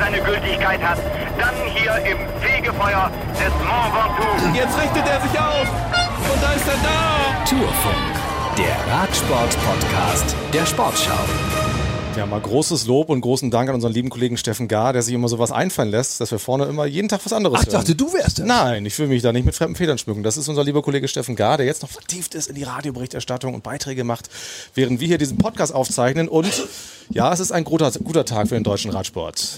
seine Gültigkeit hat, dann hier im Fegefeuer des Mont Ventoux. Jetzt richtet er sich auf und da ist er da. Tourfunk, der Radsport-Podcast der Sportschau. Ja, mal großes Lob und großen Dank an unseren lieben Kollegen Steffen Gar, der sich immer sowas einfallen lässt, dass wir vorne immer jeden Tag was anderes Ach, ich dachte, du wärst das. Nein, ich will mich da nicht mit fremden Federn schmücken. Das ist unser lieber Kollege Steffen Gar, der jetzt noch vertieft ist in die Radioberichterstattung und Beiträge macht, während wir hier diesen Podcast aufzeichnen. Und ja, es ist ein guter, guter Tag für den deutschen Radsport.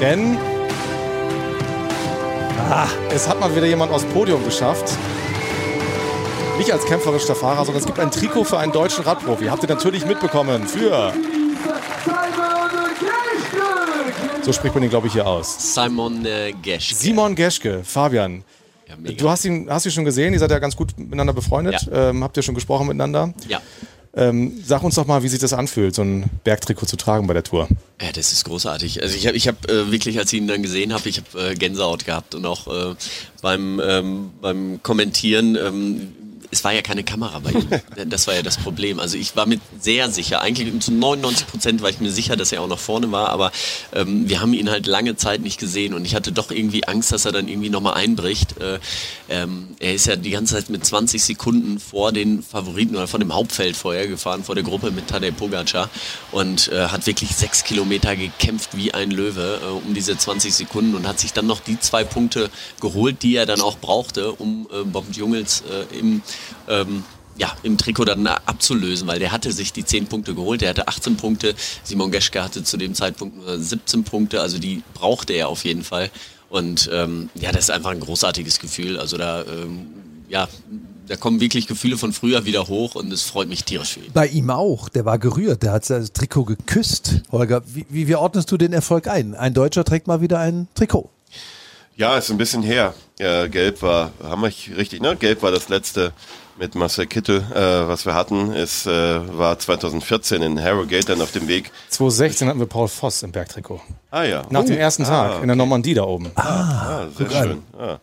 Denn ah, es hat mal wieder jemand aufs Podium geschafft. Nicht als kämpferischer Fahrer, sondern es gibt ein Trikot für einen deutschen Radprofi. Habt ihr natürlich mitbekommen. Für. So spricht man ihn, glaube ich, hier aus. Simon äh, Geschke. Simon Geschke, Fabian. Ja. Du hast ihn, hast ihn schon gesehen, ihr seid ja ganz gut miteinander befreundet. Ähm, habt ihr schon gesprochen miteinander? Ja. Ähm, sag uns doch mal, wie sich das anfühlt, so ein Bergtrikot zu tragen bei der Tour. Ja, das ist großartig. Also ich habe ich hab, äh, wirklich, als ich ihn dann gesehen habe, ich habe äh, Gänsehaut gehabt und auch äh, beim, ähm, beim Kommentieren. Ähm, es war ja keine Kamera bei ihm. Das war ja das Problem. Also ich war mir sehr sicher, eigentlich zu 99 Prozent war ich mir sicher, dass er auch noch vorne war, aber ähm, wir haben ihn halt lange Zeit nicht gesehen und ich hatte doch irgendwie Angst, dass er dann irgendwie nochmal einbricht. Äh, ähm, er ist ja die ganze Zeit mit 20 Sekunden vor den Favoriten oder vor dem Hauptfeld vorher gefahren, vor der Gruppe mit Tadej Pogacar und äh, hat wirklich sechs Kilometer gekämpft wie ein Löwe äh, um diese 20 Sekunden und hat sich dann noch die zwei Punkte geholt, die er dann auch brauchte, um äh, Bob Jungels äh, im ähm, ja, im Trikot dann abzulösen, weil der hatte sich die 10 Punkte geholt, der hatte 18 Punkte, Simon Geschke hatte zu dem Zeitpunkt nur 17 Punkte, also die brauchte er auf jeden Fall. Und ähm, ja, das ist einfach ein großartiges Gefühl. Also da, ähm, ja, da kommen wirklich Gefühle von früher wieder hoch und es freut mich tierisch für ihn. Bei ihm auch, der war gerührt, der hat das Trikot geküsst. Holger, wie, wie, wie ordnest du den Erfolg ein? Ein Deutscher trägt mal wieder ein Trikot. Ja, ist ein bisschen her. Ja, Gelb war, haben wir richtig, ne? Gelb war das letzte mit Marcel Kittel, äh, was wir hatten. Es äh, war 2014 in Harrogate dann auf dem Weg. 2016 hatten wir Paul Voss im Bergtrikot. Ah ja. Nach dem ersten Tag Ah, in der Normandie da oben. Ah, sehr schön. Ah.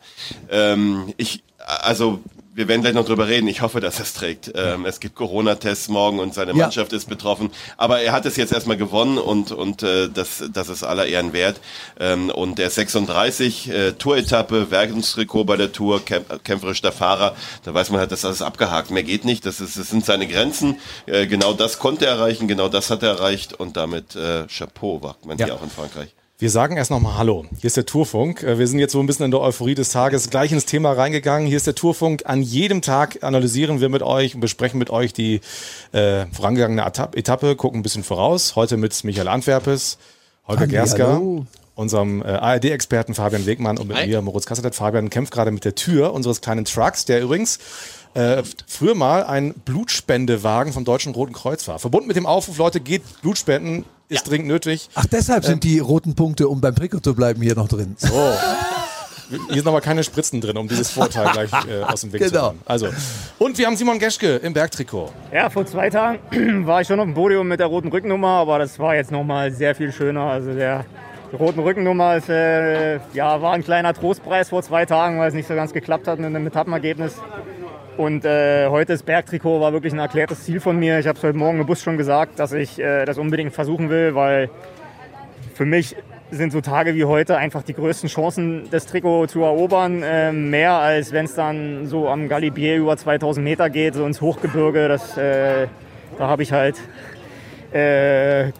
Ähm, ich, also wir werden gleich noch drüber reden. Ich hoffe, dass er es trägt. Ähm, es gibt Corona-Tests morgen und seine Ja. Mannschaft ist betroffen. Aber er hat es jetzt erstmal gewonnen und, und äh, das, das ist aller Ehren wert. Ähm, und der ist 36, äh, Tour-Etappe, Werkungstrikot bei der Tour, kämp kämpferischer Fahrer. Da weiß man halt, dass das abgehakt. Mehr geht nicht. Das, ist, das sind seine Grenzen. Äh, genau das konnte er erreichen, genau das hat er erreicht. Und damit äh, Chapeau, sagt man Ja. hier auch in Frankreich. Wir sagen erst nochmal Hallo. Hier ist der Tourfunk. Äh, Wir sind jetzt so ein bisschen in der Euphorie des Tages gleich ins Thema reingegangen. Hier ist der Tourfunk. An jedem Tag analysieren wir mit euch und besprechen mit euch die äh, vorangegangene Etappe, Etappe, gucken ein bisschen voraus. Heute mit Michael Antwerpes, Holger Andi, Gersker, hallo. unserem äh, ARD-Experten Fabian Wegmann und mit Hi. mir, Moritz Kassetet. Fabian kämpft gerade mit der Tür unseres kleinen Trucks, der übrigens äh, früher mal ein Blutspendewagen vom Deutschen Roten Kreuz war. Verbunden mit dem Aufruf, Leute, geht Blutspenden, ist dringend nötig. Ach, deshalb Ähm. sind die roten Punkte, um beim Trikot zu bleiben, hier noch drin. Oh. Hier sind aber keine Spritzen drin, um dieses Vorteil gleich äh, aus dem Weg zu Genau. räumen. Also, und wir haben Simon Geschke im Bergtrikot. Ja, vor zwei Tagen war ich schon auf dem Podium mit der roten Rückennummer, aber das war jetzt nochmal sehr viel schöner. Also der die roten Rückennummer ist, äh, ja, war ein kleiner Trostpreis vor zwei Tagen, weil es nicht so ganz geklappt hat mit dem Etappenergebnis. Und äh, heute das Bergtrikot war wirklich ein erklärtes Ziel von mir. Ich habe es heute Morgen im Bus schon gesagt, dass ich äh, das unbedingt versuchen will, weil für mich sind so Tage wie heute einfach die größten Chancen, das Trikot zu erobern. Äh, mehr als wenn es dann so am Galibier über 2000 Meter geht, so ins Hochgebirge. Das, äh, da habe ich halt, äh,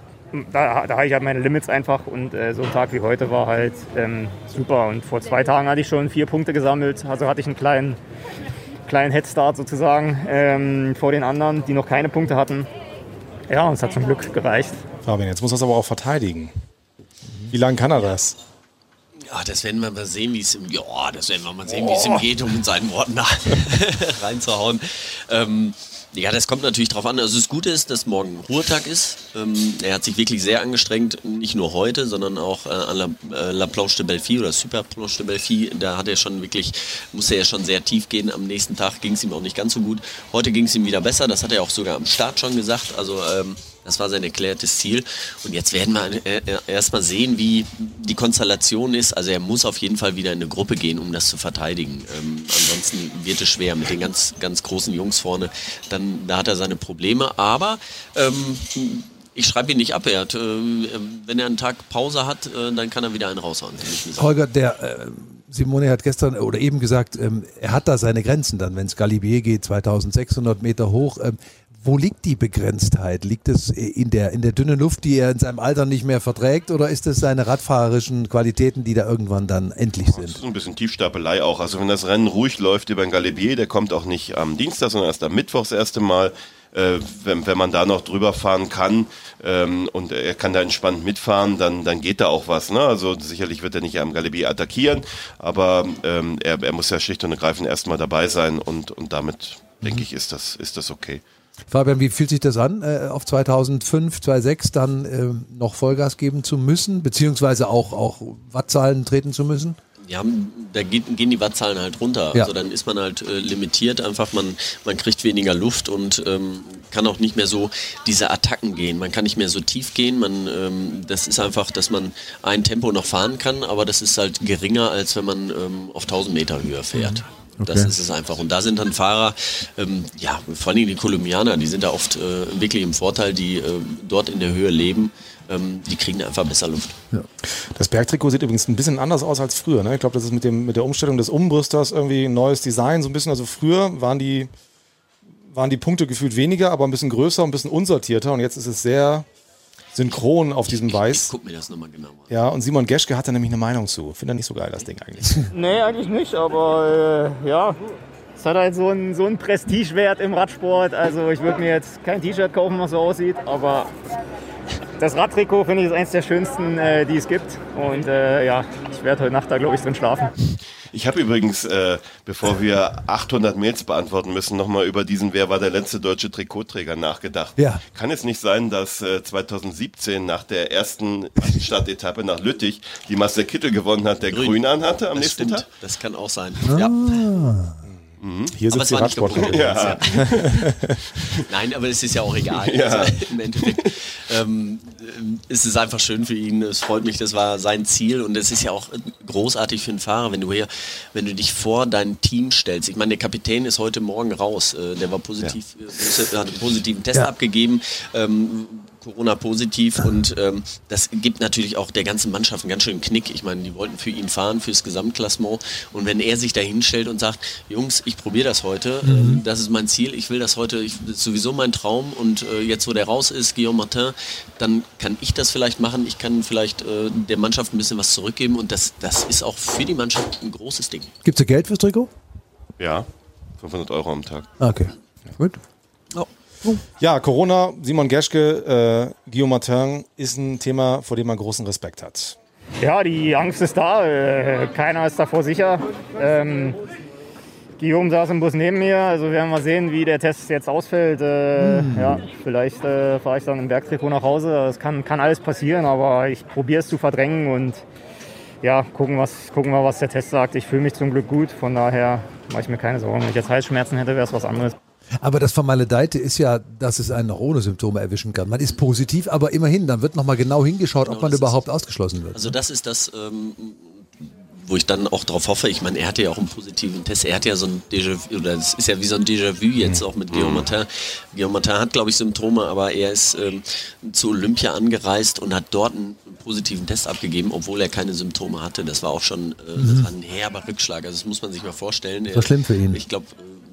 da, da habe ich halt meine Limits einfach. Und äh, so ein Tag wie heute war halt ähm, super. Und vor zwei Tagen hatte ich schon vier Punkte gesammelt. Also hatte ich einen kleinen, kleinen Headstart sozusagen ähm, vor den anderen, die noch keine Punkte hatten. Ja, und es hat zum Glück gereicht. Fabian, jetzt muss er es aber auch verteidigen. Wie lange kann er das? Ja, das werden wir mal sehen, wie es im, ja, das werden wir mal sehen, wie es ihm geht, um in seinen Worten da reinzuhauen. Ähm, ja, das kommt natürlich drauf an. Also das Gute ist, dass morgen Ruhetag ist. Ähm, er hat sich wirklich sehr angestrengt, nicht nur heute, sondern auch äh, an La, äh, La Planche de Belfi oder Super Planche de Belfi. Da hat er schon wirklich, musste er schon sehr tief gehen. Am nächsten Tag ging es ihm auch nicht ganz so gut. Heute ging es ihm wieder besser. Das hat er auch sogar am Start schon gesagt. Also ähm, das war sein erklärtes Ziel. Und jetzt werden wir äh, erstmal sehen, wie die Konstellation ist. Also er muss auf jeden Fall wieder in eine Gruppe gehen, um das zu verteidigen. Ähm, ansonsten wird es schwer mit den ganz, ganz großen Jungs vorne. Dann, da hat er seine Probleme. Aber ähm, Ich schreibe ihn nicht ab. Er hat, äh, wenn er einen Tag Pause hat, äh, dann kann er wieder einen raushauen. Holger, der äh, Simone hat gestern oder eben gesagt, ähm, er hat da seine Grenzen dann, wenn es Galibier geht, 2600 Meter hoch. Ähm, wo liegt die Begrenztheit? Liegt es in der, in der dünnen Luft, die er in seinem Alter nicht mehr verträgt, oder ist es seine radfahrerischen Qualitäten, die da irgendwann dann endlich sind? Das ist ein bisschen Tiefstapelei auch. Also wenn das Rennen ruhig läuft über den Galibier, der kommt auch nicht am Dienstag, sondern erst am Mittwoch das erste Mal. Äh, wenn, wenn man da noch drüber fahren kann ähm, und er kann da entspannt mitfahren, dann, dann geht da auch was. Ne? Also sicherlich wird er nicht am Galibier attackieren, aber ähm, er, er muss ja schlicht und ergreifend erstmal dabei sein und, und damit, mhm. denke ich, ist das, ist das okay. Fabian, wie fühlt sich das an, äh, auf 2005, 2006 dann äh, noch Vollgas geben zu müssen, beziehungsweise auch, auch Wattzahlen treten zu müssen? Ja, da geht, gehen die Wattzahlen halt runter. Ja. Also dann ist man halt äh, limitiert, einfach man, man kriegt weniger Luft und ähm, kann auch nicht mehr so diese Attacken gehen. Man kann nicht mehr so tief gehen. Man, ähm, das ist einfach, dass man ein Tempo noch fahren kann, aber das ist halt geringer, als wenn man ähm, auf 1000 Meter Höhe fährt. Mhm. Okay. Das ist es einfach. Und da sind dann Fahrer, ähm, ja, vor allem die Kolumbianer, die sind da oft äh, wirklich im Vorteil, die äh, dort in der Höhe leben. Ähm, die kriegen einfach besser Luft. Ja. Das Bergtrikot sieht übrigens ein bisschen anders aus als früher. Ne? Ich glaube, das ist mit, dem, mit der Umstellung des Umbrüsters irgendwie ein neues Design. So ein bisschen, also früher waren die, waren die Punkte gefühlt weniger, aber ein bisschen größer, ein bisschen unsortierter. Und jetzt ist es sehr synchron auf diesem Weiß. Ich, ich, guck mir das nochmal genau an. Ja, und Simon Geschke hat da nämlich eine Meinung zu. Finde er nicht so geil, das Ding eigentlich. nee, eigentlich nicht, aber äh, ja. Es hat halt so einen, so einen Prestigewert im Radsport. Also ich würde mir jetzt kein T-Shirt kaufen, was so aussieht, aber das Radtrikot finde ich ist eines der schönsten, äh, die es gibt. Und äh, ja, ich werde heute Nacht da, glaube ich, drin schlafen. Ich habe übrigens, äh, bevor wir 800 Mails beantworten müssen, nochmal über diesen Wer war der letzte deutsche Trikotträger nachgedacht. Ja. Kann es nicht sein, dass äh, 2017 nach der ersten Stadtetappe nach Lüttich die Marcel Kittel gewonnen hat, der Grün, Grün anhatte am das nächsten stimmt. Tag? Das kann auch sein. Ah. Ja. Mhm. Hier sitzt die Radsportlerin. Ja. Nein, aber es ist ja auch egal. Ja. Also, Im Endeffekt ähm, ist es einfach schön für ihn. Es freut mich, das war sein Ziel und es ist ja auch großartig für einen Fahrer, wenn du hier, wenn du dich vor dein Team stellst. Ich meine, der Kapitän ist heute Morgen raus. Äh, der war positiv, ja. Äh, hat einen positiven Test ja. abgegeben. Ähm, Corona-positiv und ähm, das gibt natürlich auch der ganzen Mannschaft einen ganz schönen Knick. Ich meine, die wollten für ihn fahren, fürs Gesamtklassement und wenn er sich da hinstellt und sagt, Jungs, ich probiere das heute, mhm. ähm, das ist mein Ziel, ich will das heute, ich, das ist sowieso mein Traum und äh, jetzt, wo der raus ist, Guillaume Martin, dann kann ich das vielleicht machen, ich kann vielleicht äh, der Mannschaft ein bisschen was zurückgeben und das, das ist auch für die Mannschaft ein großes Ding. Gibt es Geld fürs Trikot? Ja, 500 Euro am Tag. Ah, okay, gut. Oh. Ja, Corona, Simon Geschke, äh, Guillaume Martin ist ein Thema, vor dem man großen Respekt hat. Ja, die Angst ist da. Äh, keiner ist davor sicher. Ähm, Guillaume saß im Bus neben mir, also werden wir sehen, wie der Test jetzt ausfällt. Äh, mhm. Ja, vielleicht äh, fahre ich dann im Bergtrikot nach Hause. Das kann, kann alles passieren, aber ich probiere es zu verdrängen und ja, gucken, was, gucken wir, was der Test sagt. Ich fühle mich zum Glück gut, von daher mache ich mir keine Sorgen. Wenn ich jetzt Halsschmerzen hätte, wäre es was anderes. Aber das Vermaledeite ist ja, dass es einen noch ohne Symptome erwischen kann. Man ist positiv, aber immerhin, dann wird nochmal genau hingeschaut, genau, ob man überhaupt ist, ausgeschlossen wird. Also das ist das, ähm, wo ich dann auch darauf hoffe. Ich meine, er hatte ja auch einen positiven Test. Er hat ja so ein Déjà-vu, oder es ist ja wie so ein Déjà-vu jetzt mhm. auch mit Guillaume Martin. Guillaume Martin hat, glaube ich, Symptome, aber er ist ähm, zu Olympia angereist und hat dort einen positiven Test abgegeben, obwohl er keine Symptome hatte. Das war auch schon äh, mhm. ein herber Rückschlag. Also das muss man sich mal vorstellen. Das war schlimm für ihn. Ich glaube,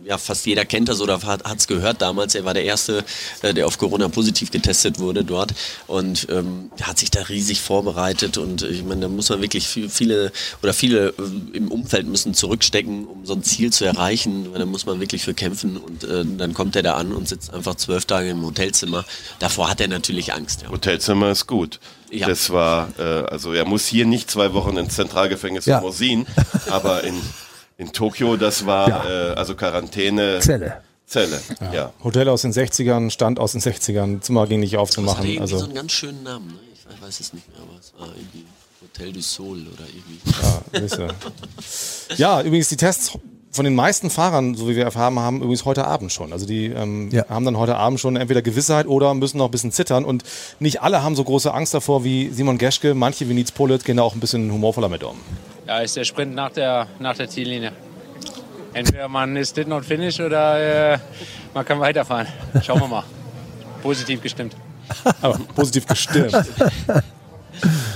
ja, fast jeder kennt das oder hat es gehört damals. Er war der Erste, äh, der auf Corona positiv getestet wurde dort und ähm, hat sich da riesig vorbereitet und ich meine, da muss man wirklich viel, viele oder viele äh, im Umfeld müssen zurückstecken, um so ein Ziel zu erreichen. Da muss man wirklich für kämpfen und äh, dann kommt er da an und sitzt einfach zwölf Tage im Hotelzimmer. Davor hat er natürlich Angst. Ja. Hotelzimmer ist gut. Ja. Das war, äh, also er muss hier nicht zwei Wochen ins Zentralgefängnis ja. Mosin, aber in in Tokio, das war ja. äh, also Quarantäne. Zelle. Zelle, ja. ja. Hotel aus den 60ern, Stand aus den 60ern, Zimmer ging nicht aufzumachen. Das also so einen ganz schönen Namen, ne? ich weiß es nicht mehr, aber es war irgendwie Hotel du Sol oder irgendwie. Ja, ja, übrigens die Tests von den meisten Fahrern, so wie wir erfahren haben, übrigens heute Abend schon. Also die ähm, ja. haben dann heute Abend schon entweder Gewissheit oder müssen noch ein bisschen zittern. Und nicht alle haben so große Angst davor wie Simon Geschke. Manche wie Nils Polit gehen da auch ein bisschen humorvoller mit um. Ja, ist der Sprint nach der, nach der Ziellinie. Entweder man ist did not finish oder äh, man kann weiterfahren. Schauen wir mal. Positiv gestimmt. Aber positiv gestimmt.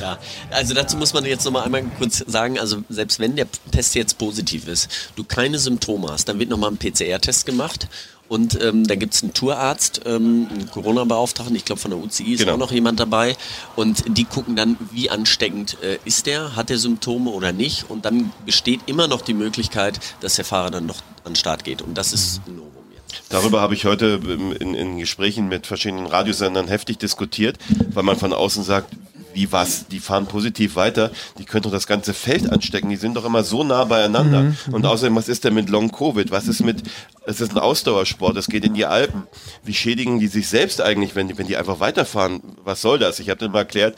Ja, also dazu muss man jetzt nochmal einmal kurz sagen, also selbst wenn der Test jetzt positiv ist, du keine Symptome hast, dann wird nochmal ein PCR-Test gemacht und ähm, da gibt es einen Tourarzt, ähm, einen Corona-Beauftragten, ich glaube von der UCI ist Genau. auch noch jemand dabei und die gucken dann, wie ansteckend äh, ist der, hat der Symptome oder nicht und dann besteht immer noch die Möglichkeit, dass der Fahrer dann noch an den Start geht und das ist ein Novum jetzt. Darüber habe ich heute in, in Gesprächen mit verschiedenen Radiosendern heftig diskutiert, weil man von außen sagt, wie was, die fahren positiv weiter, die können doch das ganze Feld anstecken, die sind doch immer so nah beieinander. Und außerdem, was ist denn mit Long Covid? Was ist mit, es ist ein Ausdauersport, es geht in die Alpen. Wie schädigen die sich selbst eigentlich, wenn die, wenn die einfach weiterfahren? Was soll das? Ich habe dann mal erklärt,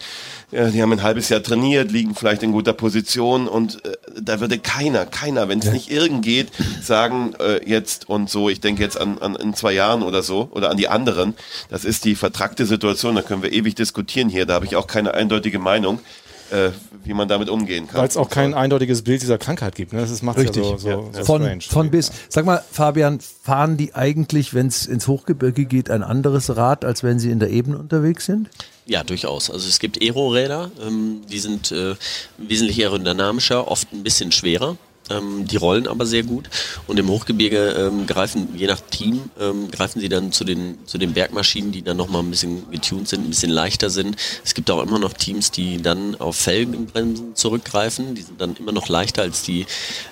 ja, die haben ein halbes Jahr trainiert, liegen vielleicht in guter Position und äh, da würde keiner, keiner, wenn es nicht irgend geht, sagen äh, jetzt und so, ich denke jetzt an, an in zwei Jahren oder so oder an die anderen. Das ist die vertrackte Situation, da können wir ewig diskutieren hier, da habe ich auch keine eindeutige Meinung, äh, wie man damit umgehen kann. Weil es auch kein eindeutiges Bild dieser Krankheit gibt. Ne? Das macht ja Richtig. so, so, so Von, strange. von bis. Sag mal, Fabian, fahren die eigentlich, wenn es ins Hochgebirge geht, ein anderes Rad, als wenn sie in der Ebene unterwegs sind? Ja, durchaus. Also es gibt Aero-Räder, ähm, die sind äh, wesentlich aerodynamischer, oft ein bisschen schwerer. Ähm, die rollen aber sehr gut. Und im Hochgebirge ähm, greifen, je nach Team, ähm, greifen sie dann zu den, zu den Bergmaschinen, die dann nochmal ein bisschen getuned sind, ein bisschen leichter sind. Es gibt auch immer noch Teams, die dann auf Felgenbremsen zurückgreifen. Die sind dann immer noch leichter als die,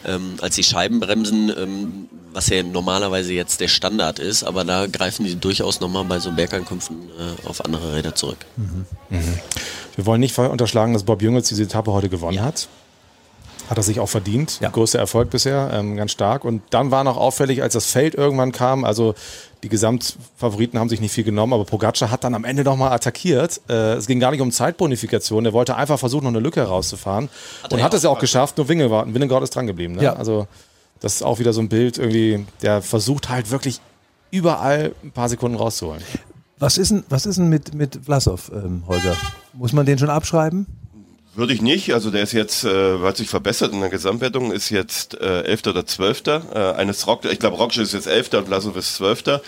ähm, als die Scheibenbremsen, ähm, was ja normalerweise jetzt der Standard ist. Aber da greifen die durchaus nochmal bei so Bergankünften äh, auf andere Räder zurück. Wir wollen nicht unterschlagen, dass Bob Jungels diese Etappe heute gewonnen hat. Hat er sich auch verdient. Ja. Größter Erfolg bisher, ähm, ganz stark. Und dann war noch auffällig, als das Feld irgendwann kam, also die Gesamtfavoriten haben sich nicht viel genommen, aber Pogacar hat dann am Ende nochmal attackiert. Äh, es ging gar nicht um Zeitbonifikation, er wollte einfach versuchen, noch eine Lücke herauszufahren. und er hat es ja auch auch geschafft, nur Wingegaard, Wingegaard ist dran geblieben. Ne? Ja. Also das ist auch wieder so ein Bild irgendwie, der versucht halt wirklich überall ein paar Sekunden rauszuholen. Was ist denn, was ist denn mit, mit Vlasov, ähm, Holger? Muss man den schon abschreiben? Würde ich nicht. Also der ist jetzt, äh, hat sich verbessert in der Gesamtwertung, ist jetzt äh, 11. oder 12. Äh, eines Rock, ich glaube Rock ist jetzt 11. und Vlasov ist 12.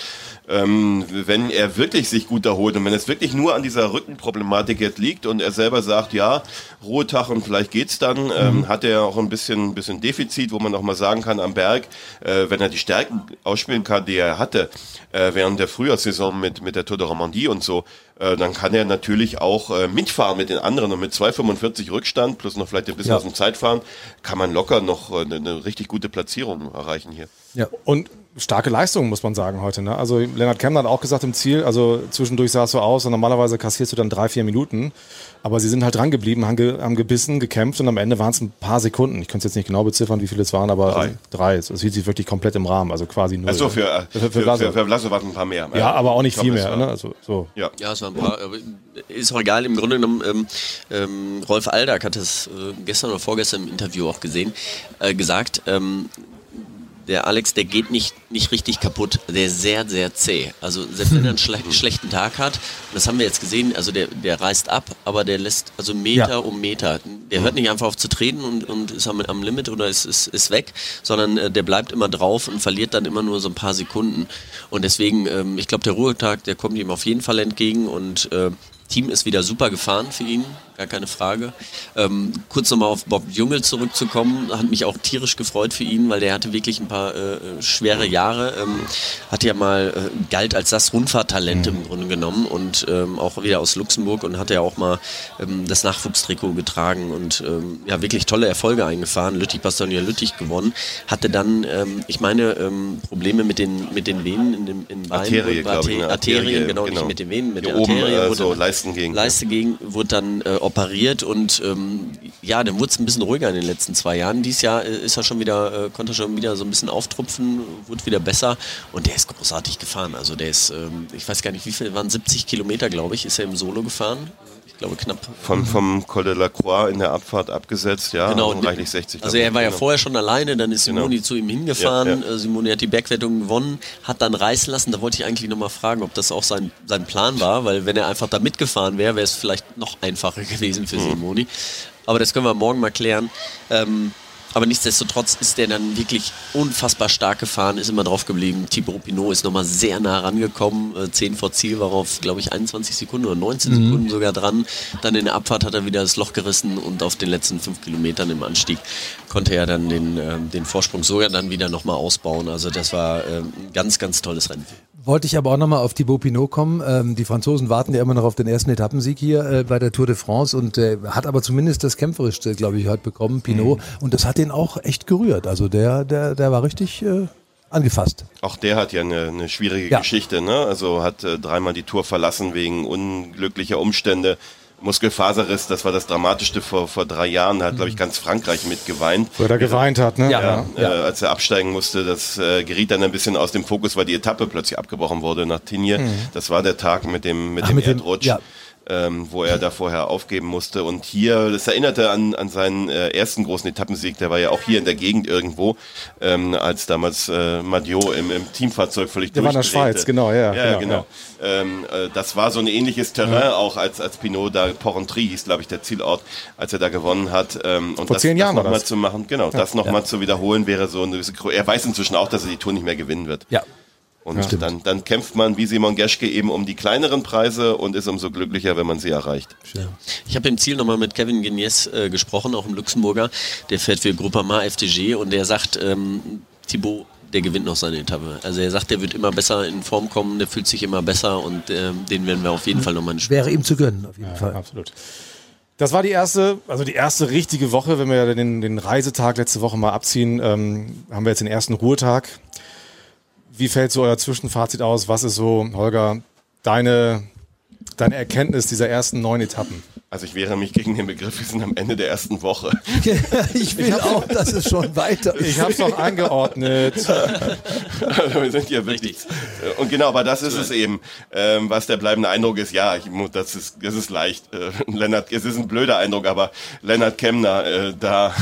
Ähm, wenn er wirklich sich gut erholt und wenn es wirklich nur an dieser Rückenproblematik jetzt liegt und er selber sagt, ja, Ruhetag und vielleicht geht's dann, ähm, hat er auch ein bisschen, bisschen Defizit, wo man auch mal sagen kann am Berg, äh, wenn er die Stärken ausspielen kann, die er hatte äh, während der Frühjahrssaison mit, mit der Tour de Romandie und so, äh, dann kann er natürlich auch äh, mitfahren mit den anderen und mit 2,45 Rückstand plus noch vielleicht ein bisschen Ja. aus dem Zeitfahren kann man locker noch äh, eine, eine richtig gute Platzierung erreichen hier. Ja. Und starke Leistung, muss man sagen, heute. Ne? Also Lennart Kemner hat auch gesagt im Ziel, also zwischendurch sah es so aus und normalerweise kassierst du dann drei, vier Minuten. Aber sie sind halt dran geblieben, haben, ge haben gebissen, gekämpft und am Ende waren es ein paar Sekunden. Ich könnte es jetzt nicht genau beziffern, wie viele es waren, aber Drei. drei. Es hielt sich wirklich komplett im Rahmen, also quasi null. Achso, für, äh, für, für, für, Vlasov. für waren ein paar mehr. Ja, aber auch nicht Ich glaub, viel es mehr. war- Ne? Also, so. Ja. Ja, es waren ein paar. Aber ist auch egal. Im Grunde genommen, ähm, ähm, Rolf Aldag hat es äh, gestern oder vorgestern im Interview auch gesehen, äh, gesagt, ähm, der Alex, der geht nicht, nicht richtig kaputt. Der ist sehr, sehr zäh. Also selbst wenn er einen schle schlechten Tag hat, das haben wir jetzt gesehen, also der, der reißt ab, aber der lässt also Meter Ja. um Meter. Der hört nicht einfach auf zu treten und, und ist am, am Limit oder ist, ist, ist weg, sondern äh, der bleibt immer drauf und verliert dann immer nur so ein paar Sekunden. Und deswegen, ähm, ich glaube, der Ruhetag, der kommt ihm auf jeden Fall entgegen und äh, Team ist wieder super gefahren für ihn, gar keine Frage. Ähm, kurz nochmal auf Bob Jungel zurückzukommen, hat mich auch tierisch gefreut für ihn, weil der hatte wirklich ein paar äh, schwere Jahre. Ähm, hat ja mal, äh, galt als das Rundfahrttalent im Grunde genommen und ähm, auch wieder aus Luxemburg und hat ja auch mal ähm, das Nachwuchstrikot getragen und ähm, ja wirklich tolle Erfolge eingefahren. Lüttich, Bastogne Lüttich gewonnen. Hatte dann, ähm, ich meine, Probleme mit den, mit den Venen in den in Beinen. Arterie, Arter- glaube ich. ne? Arterien, genau, nicht mit den Venen, mit Hier der oben, Arterie. äh, so Leistengegend. Leistegegend wurde dann äh, operiert und ähm, ja, dann wurde es ein bisschen ruhiger in den letzten zwei Jahren. Dieses Jahr äh, ist er schon wieder, äh, konnte er schon wieder so ein bisschen auftrumpfen, wurde wieder besser und der ist großartig gefahren. Also der ist, ähm, ich weiß gar nicht, wie viel waren 70 Kilometer, glaube ich, ist er im Solo gefahren. Glaube knapp. Von, vom Col de la Croix in der Abfahrt abgesetzt, ja, Genau, und reichlich 60. Also er war ja Genau. vorher schon alleine, dann ist Simoni Genau. zu ihm hingefahren. Ja, ja. Äh, Simoni hat die Bergwertung gewonnen, hat dann reißen lassen. Da wollte ich eigentlich nochmal fragen, ob das auch sein, sein Plan war, weil wenn er einfach da mitgefahren wäre, wäre es vielleicht noch einfacher gewesen Mhm. für Simoni. Aber das können wir morgen mal klären. Ähm, aber nichtsdestotrotz ist der dann wirklich unfassbar stark gefahren, ist immer drauf geblieben. Thibaut Pinot ist nochmal sehr nah rangekommen. Äh, 10 vor Ziel war auf, glaube ich, 21 Sekunden oder 19 Mhm. Sekunden sogar dran. Dann in der Abfahrt hat er wieder das Loch gerissen und auf den letzten fünf Kilometern im Anstieg konnte er dann den, ähm, den Vorsprung sogar dann wieder nochmal ausbauen. Also das war ähm, ein ganz, ganz tolles Rennen. Wollte ich aber auch nochmal auf Thibaut Pinot kommen. Ähm, die Franzosen warten ja immer noch auf den ersten Etappensieg hier äh, bei der Tour de France und äh, hat aber zumindest das Kämpferischste, glaube ich, heute bekommen, Pinot. Und das hat ihn auch echt gerührt. Also der, der, der war richtig äh, angefasst. Auch der hat ja eine, eine schwierige Ja. Geschichte, ne? Also hat äh, dreimal die Tour verlassen wegen unglücklicher Umstände. Muskelfaserriss, das war das Dramatischste vor, vor drei Jahren. Hat, glaube ich, ganz Frankreich mitgeweint. Wo er da geweint hat, ne? Ja. Äh, als er absteigen musste, das äh, geriet dann ein bisschen aus dem Fokus, weil die Etappe plötzlich abgebrochen wurde nach Tignes. Das war der Tag mit dem, mit Ach, dem mit dem- Erdrutsch. ja. Ähm, wo er da vorher aufgeben musste. Und hier, das erinnerte an, an seinen äh, ersten großen Etappensieg, der war ja auch hier in der Gegend irgendwo, ähm, als damals äh, Madio im, im Teamfahrzeug völlig Der war in der. Schweiz, genau, ja, Ja, genau, genau. Ähm, äh, das war so ein ähnliches Terrain, auch als, als Pinot da, Porrentry hieß, glaube ich, der Zielort, als er da gewonnen hat. Ähm, und Vor das, zehn Jahren das war nochmal zu machen, genau, das nochmal zu wiederholen wäre so eine er weiß inzwischen auch, dass er die Tour nicht mehr gewinnen wird. Ja. Und dann, dann kämpft man wie Simon Geschke eben um die kleineren Preise und ist umso glücklicher, wenn man sie erreicht. Ich habe im Ziel nochmal mit Kevin Genies äh, gesprochen, auch im Luxemburger. Der fährt für Groupama FDG und der sagt, ähm, Thibaut, der gewinnt noch seine Etappe. Also er sagt, der wird immer besser in Form kommen, der fühlt sich immer besser und ähm, den werden wir auf jeden Fall nochmal Wäre ihm zu gönnen, auf jeden Ja, Fall. absolut. Das war die erste, also die erste richtige Woche, wenn wir den, den Reisetag letzte Woche mal abziehen, ähm, haben wir jetzt den ersten Ruhetag. Wie fällt so euer Zwischenfazit aus? Was ist so, Holger, deine, deine Erkenntnis dieser ersten neun Etappen? Also ich wehre mich gegen den Begriff, wir sind am Ende der ersten Woche. ich will auch, dass es schon weiter ist. Ich habe es noch eingeordnet. wir sind ja wirklich. Und genau, aber das ist es eben. Ähm, was der bleibende Eindruck ist, ja, ich, mu- das ist, das ist leicht. Äh, Lennart, es ist ein blöder Eindruck, aber Lennart Kemner äh, da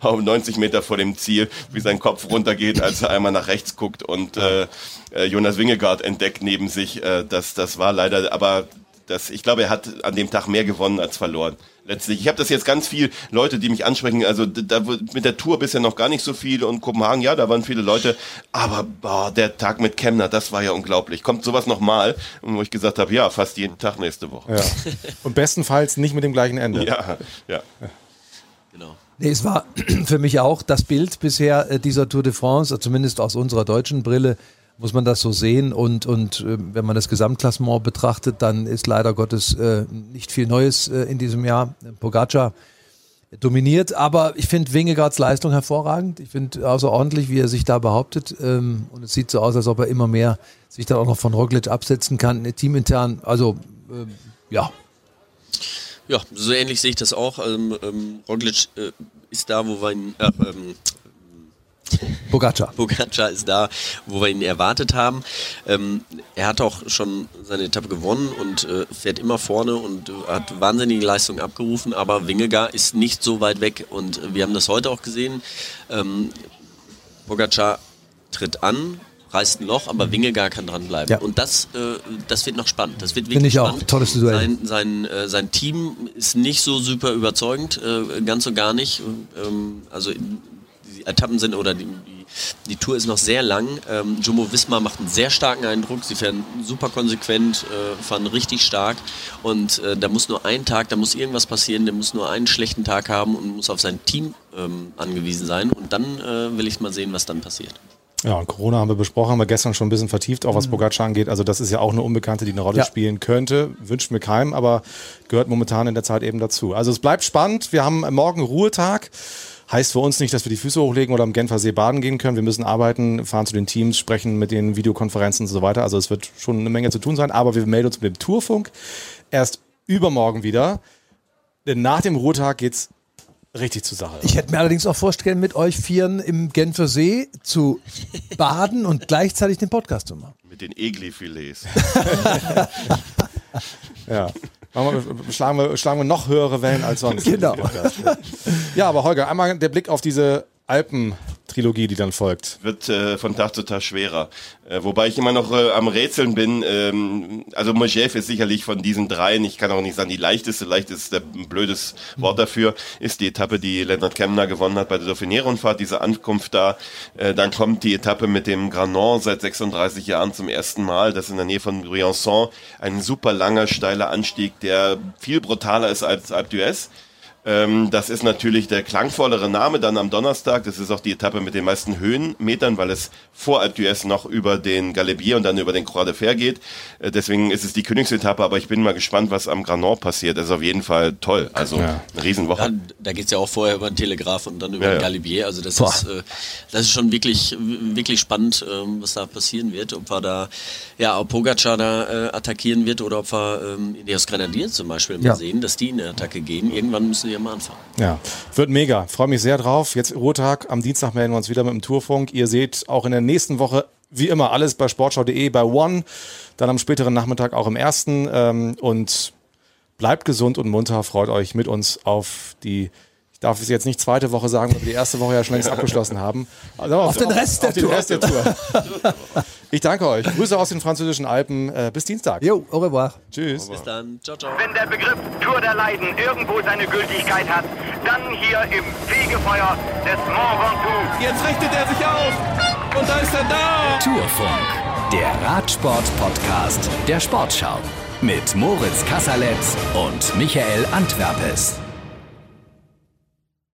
auf 90 Meter vor dem Ziel, wie sein Kopf runtergeht, als er einmal nach rechts guckt und äh, äh, Jonas Wingegaard entdeckt neben sich. Äh, das, das war leider, aber das, ich glaube, er hat an dem Tag mehr gewonnen als verloren. Letztlich. Ich habe das jetzt ganz viel Leute, die mich ansprechen. Also da mit der Tour bisher noch gar nicht so viel und Kopenhagen, ja, da waren viele Leute. Aber boah, der Tag mit Kemner, das war ja unglaublich. Kommt sowas noch mal? Und wo ich gesagt habe, ja, fast jeden Tag nächste Woche. Ja. Und bestenfalls nicht mit dem gleichen Ende. Ja, ja. Genau. Nee, es war für mich auch das Bild bisher äh, dieser Tour de France, zumindest aus unserer deutschen Brille, muss man das so sehen. Und, und äh, wenn man das Gesamtklassement betrachtet, dann ist leider Gottes äh, nicht viel Neues äh, in diesem Jahr. Pogacar dominiert, aber ich finde Wingegaards Leistung hervorragend. Ich finde außerordentlich, wie er sich da behauptet. Ähm, und es sieht so aus, als ob er immer mehr sich dann auch noch von Roglic absetzen kann, äh, teamintern. Also, ähm, ja, Ja, so ähnlich sehe ich das auch. Ähm, ähm, Roglic äh, ist da, wo wir ihn, äh, ähm, Pogacar. Pogacar ist da, wo wir ihn erwartet haben. Ähm, er hat auch schon seine Etappe gewonnen und äh, fährt immer vorne und äh, hat wahnsinnige Leistungen abgerufen, aber Wingegar ist nicht so weit weg und wir haben das heute auch gesehen. Ähm, Pogacar tritt an, reißt ein Loch, aber Wingegar kann dranbleiben. Ja. Und das, äh, das wird noch spannend. Das wird Finde wirklich ich auch. spannend. Tolles Duell. Sein, sein, äh, sein Team ist nicht so super überzeugend, äh, ganz und gar nicht. Ähm, also Etappen sind oder die, die, die Tour ist noch sehr lang. Ähm, Jumbo Visma macht einen sehr starken Eindruck. Sie fahren super konsequent, äh, fahren richtig stark. Und äh, da muss nur ein Tag, da muss irgendwas passieren. Der muss nur einen schlechten Tag haben und muss auf sein Team ähm, angewiesen sein. Und dann äh, will ich mal sehen, was dann passiert. Ja, und Corona haben wir besprochen, haben wir gestern schon ein bisschen vertieft, auch was Pogacar angeht. Also das ist ja auch eine Unbekannte, die eine Rolle Ja. spielen könnte. Wünscht mir keinem, aber gehört momentan in der Zeit eben dazu. Also es bleibt spannend. Wir haben morgen Ruhetag. Heißt für uns nicht, dass wir die Füße hochlegen oder am Genfer See baden gehen können. Wir müssen arbeiten, fahren zu den Teams, sprechen mit den Videokonferenzen und so weiter. Also es wird schon eine Menge zu tun sein. Aber wir melden uns mit dem Tourfunk erst übermorgen wieder. Denn nach dem Ruhetag geht's richtig zur Sache. Ich hätte mir allerdings auch vorstellen, mit euch Vieren im Genfer See zu baden und gleichzeitig den Podcast zu machen. Mit den Egli-Filets. Ja. Wir, schlagen, wir, schlagen wir noch höhere Wellen als sonst. Genau. Ja, aber Holger, einmal der Blick auf diese Trilogie, die dann folgt. Wird äh, von Tag zu Tag schwerer. Äh, wobei ich immer noch äh, am Rätseln bin. Ähm, also Mojev ist sicherlich von diesen dreien, ich kann auch nicht sagen die leichteste, leicht ist ein blödes Wort dafür, ist die Etappe, die Leonard Kemner gewonnen hat bei der Dauphiné-Rundfahrt, diese Ankunft da. Äh, dann kommt die Etappe mit dem Granon seit 36 Jahren zum ersten Mal. Das ist in der Nähe von Briançon. Ein super langer, steiler Anstieg, der viel brutaler ist als Alpe d'Huez. Ähm, das ist natürlich der klangvollere Name dann am Donnerstag. Das ist auch die Etappe mit den meisten Höhenmetern, weil es vor Alpe d'Huez noch über den Galibier und dann über den Croix de Fer geht. Äh, deswegen ist es die Königsetappe, aber ich bin mal gespannt, was am Granon passiert. Das ist auf jeden Fall toll. Also Ja. eine Riesenwoche. Ja, da geht's ja auch vorher über den Telegraph und dann über Ja, den. Galibier. Also das Boah. ist, äh, das ist schon wirklich, wirklich spannend, ähm, was da passieren wird. Ob wir da, ja, ob Pogacar da äh, attackieren wird oder ob wir ähm, Ineos Grenadier zum Beispiel mal Ja. sehen, dass die in eine Attacke gehen. Irgendwann müssen die ja mal anfangen. Ja, wird mega. Freue mich sehr drauf. Jetzt Ruhetag. Am Dienstag melden wir uns wieder mit dem Tourfunk. Ihr seht auch in der nächsten Woche wie immer alles bei sportschau.de, bei One. Dann am späteren Nachmittag auch im ersten. Ähm, und bleibt gesund und munter. Freut euch mit uns auf die. Ich darf es jetzt nicht zweite Woche sagen, weil wir die erste Woche ja schon längst abgeschlossen haben. Also Auf den Rest der auf den Tour. Rest der Tour. Ich danke euch. Grüße aus den französischen Alpen. Äh, bis Dienstag. Jo, au revoir. Tschüss. Bis dann. Ciao, ciao. Wenn der Begriff Tour der Leiden irgendwo seine Gültigkeit hat, dann hier im Fegefeuer des Mont Ventoux. Jetzt richtet er sich auf. Und da ist er da. Tourfunk, der Radsport-Podcast der Sportschau. Mit Moritz Kasserletz und Michael Antwerpes.